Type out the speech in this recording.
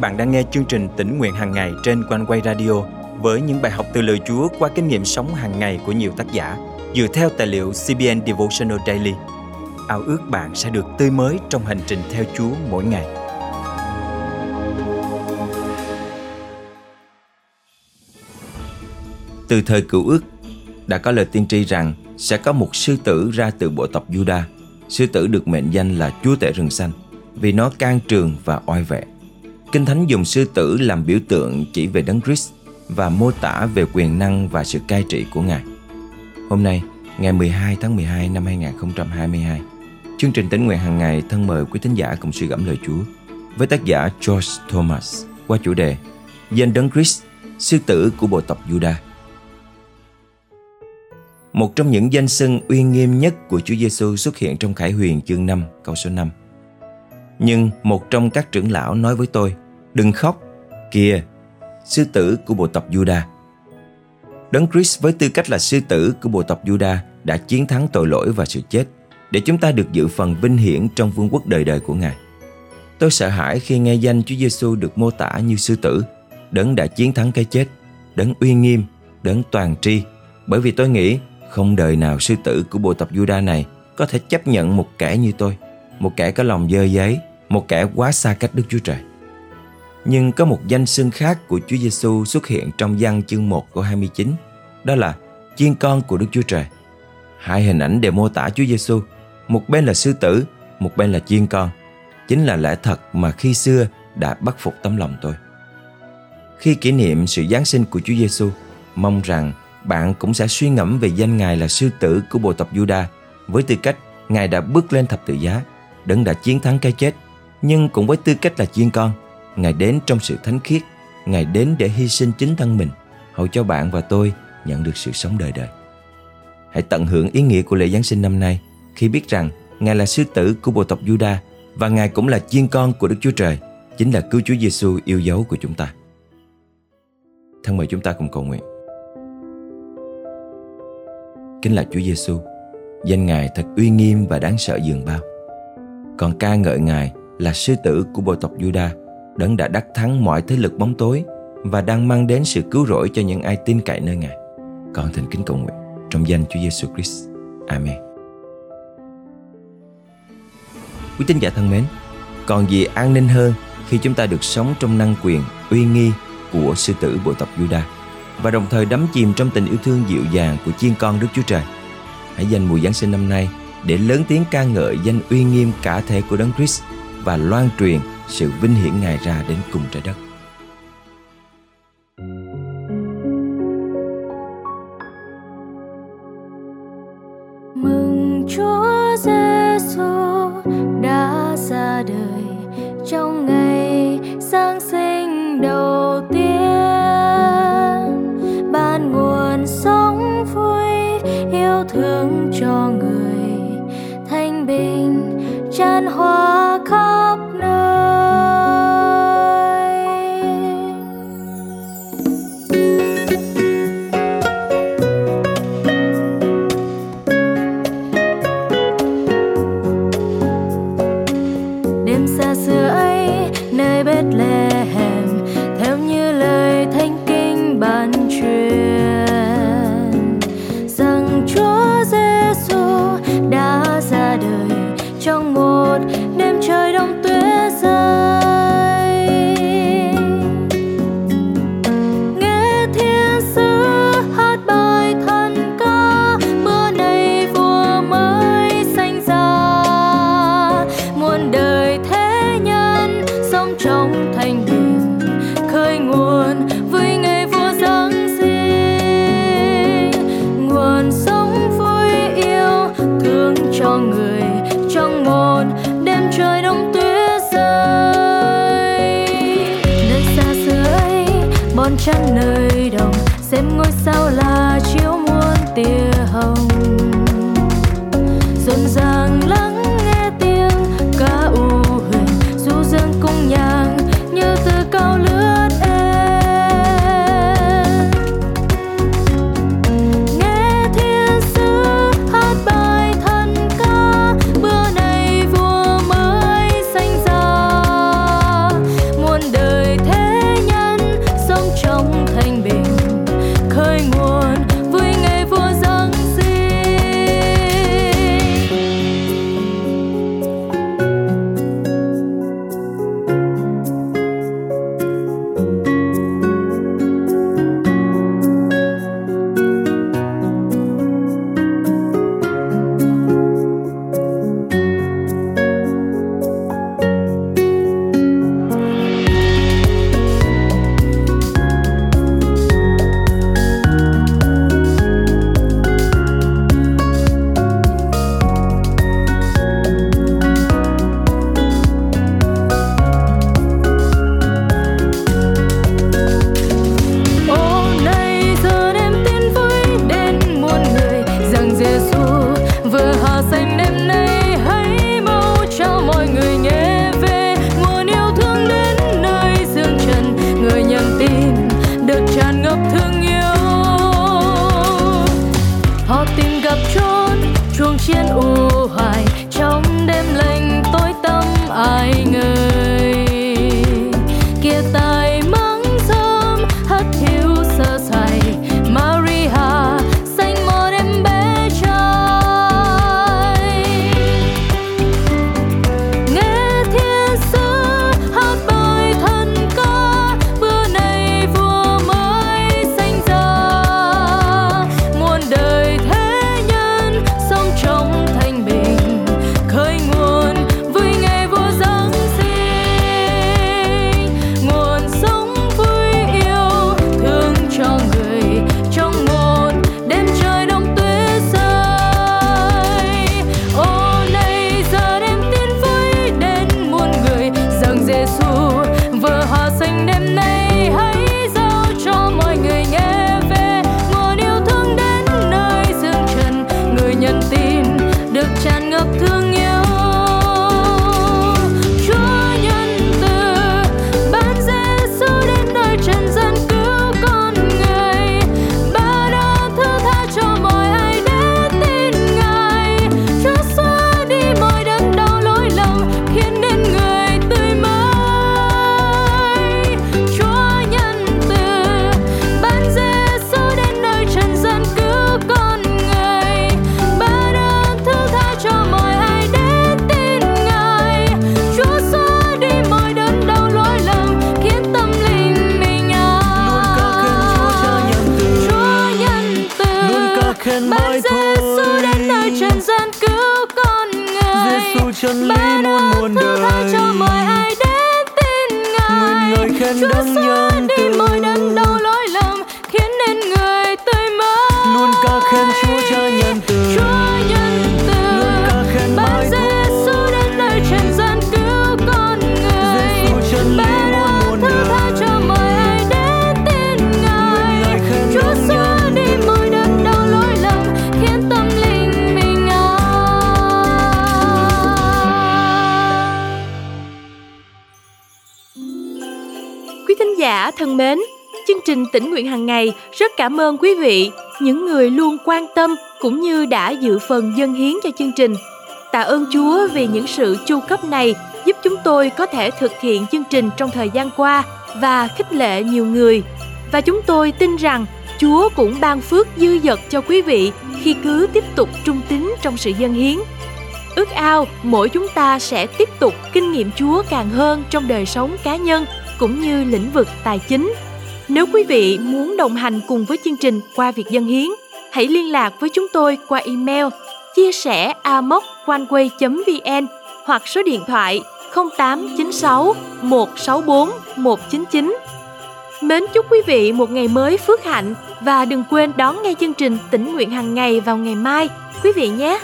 bạn đang nghe chương trình tỉnh nguyện hàng ngày trên quanh quay radio với những bài học từ lời Chúa qua kinh nghiệm sống hàng ngày của nhiều tác giả dựa theo tài liệu CBN Devotional Daily. Ao ước bạn sẽ được tươi mới trong hành trình theo Chúa mỗi ngày. Từ thời cựu ước, đã có lời tiên tri rằng sẽ có một sư tử ra từ bộ tộc Judah. Sư tử được mệnh danh là chúa tể rừng xanh vì nó can trường và oai vệ. Kinh Thánh dùng sư tử làm biểu tượng chỉ về Đấng Christ và mô tả về quyền năng và sự cai trị của Ngài. Hôm nay, ngày 12 tháng 12 năm 2022, chương trình tính nguyện hàng ngày thân mời quý thính giả cùng suy gẫm lời Chúa với tác giả George Thomas qua chủ đề Danh Đấng Christ, sư tử của bộ tộc Judah. Một trong những danh xưng uy nghiêm nhất của Chúa Giêsu xuất hiện trong Khải Huyền chương 5 câu số 5. Nhưng một trong các trưởng lão nói với tôi, đừng khóc, kìa, sư tử của bộ tộc Judah. Đấng Christ với tư cách là sư tử của bộ tộc Judah đã chiến thắng tội lỗi và sự chết để chúng ta được dự phần vinh hiển trong vương quốc đời đời của Ngài. Tôi sợ hãi khi nghe danh Chúa Giêsu được mô tả như sư tử, đấng đã chiến thắng cái chết, đấng uy nghiêm, đấng toàn tri, bởi vì tôi nghĩ không đời nào sư tử của bộ tộc Juda này có thể chấp nhận một kẻ như tôi, một kẻ có lòng dơ giấy, một kẻ quá xa cách Đức Chúa Trời. Nhưng có một danh xưng khác của Chúa Giêsu xuất hiện trong văn chương 1 câu 29, đó là chiên con của Đức Chúa Trời. Hai hình ảnh đều mô tả Chúa Giêsu, một bên là sư tử, một bên là chiên con. Chính là lẽ thật mà khi xưa đã bắt phục tấm lòng tôi. Khi kỷ niệm sự Giáng sinh của Chúa Giêsu, mong rằng bạn cũng sẽ suy ngẫm về danh Ngài là sư tử của bộ tộc Juda với tư cách Ngài đã bước lên thập tự giá, đấng đã chiến thắng cái chết, nhưng cũng với tư cách là chiên con, Ngài đến trong sự thánh khiết, Ngài đến để hy sinh chính thân mình, hầu cho bạn và tôi nhận được sự sống đời đời. Hãy tận hưởng ý nghĩa của lễ Giáng sinh năm nay khi biết rằng Ngài là sư tử của bộ tộc Juda và Ngài cũng là chiên con của Đức Chúa Trời, chính là cứu Chúa Giêsu yêu dấu của chúng ta. Thân mời chúng ta cùng cầu nguyện. Kính là Chúa Giêsu, danh Ngài thật uy nghiêm và đáng sợ dường bao. Còn ca ngợi Ngài là sư tử của bộ tộc Juda, đấng đã đắc thắng mọi thế lực bóng tối và đang mang đến sự cứu rỗi cho những ai tin cậy nơi Ngài. Con thành kính cầu nguyện trong danh Chúa Giêsu Christ. Amen. Quý tín giả thân mến, còn gì an ninh hơn khi chúng ta được sống trong năng quyền uy nghi của sư tử bộ tộc Juda và đồng thời đắm chìm trong tình yêu thương dịu dàng của chiên con Đức Chúa Trời. Hãy dành mùa Giáng sinh năm nay để lớn tiếng ca ngợi danh uy nghiêm cả thể của Đấng Christ và loan truyền sự vinh hiển Ngài ra đến cùng trái đất. Mừng Chúa Giêsu đã ra đời trong ngày Giáng sinh đầu tiên ban nguồn sóng vui, yêu thương cho người thanh bình, tràn hoa chân nơi đồng xem ngôi sao là mến, chương trình tỉnh nguyện hàng ngày rất cảm ơn quý vị, những người luôn quan tâm cũng như đã dự phần dân hiến cho chương trình. Tạ ơn Chúa vì những sự chu cấp này giúp chúng tôi có thể thực hiện chương trình trong thời gian qua và khích lệ nhiều người. Và chúng tôi tin rằng Chúa cũng ban phước dư dật cho quý vị khi cứ tiếp tục trung tín trong sự dân hiến. Ước ao mỗi chúng ta sẽ tiếp tục kinh nghiệm Chúa càng hơn trong đời sống cá nhân cũng như lĩnh vực tài chính. Nếu quý vị muốn đồng hành cùng với chương trình qua việc dân hiến, hãy liên lạc với chúng tôi qua email chia sẻ amoconeway.vn hoặc số điện thoại 0896 164 199. Mến chúc quý vị một ngày mới phước hạnh và đừng quên đón nghe chương trình tỉnh nguyện hàng ngày vào ngày mai quý vị nhé.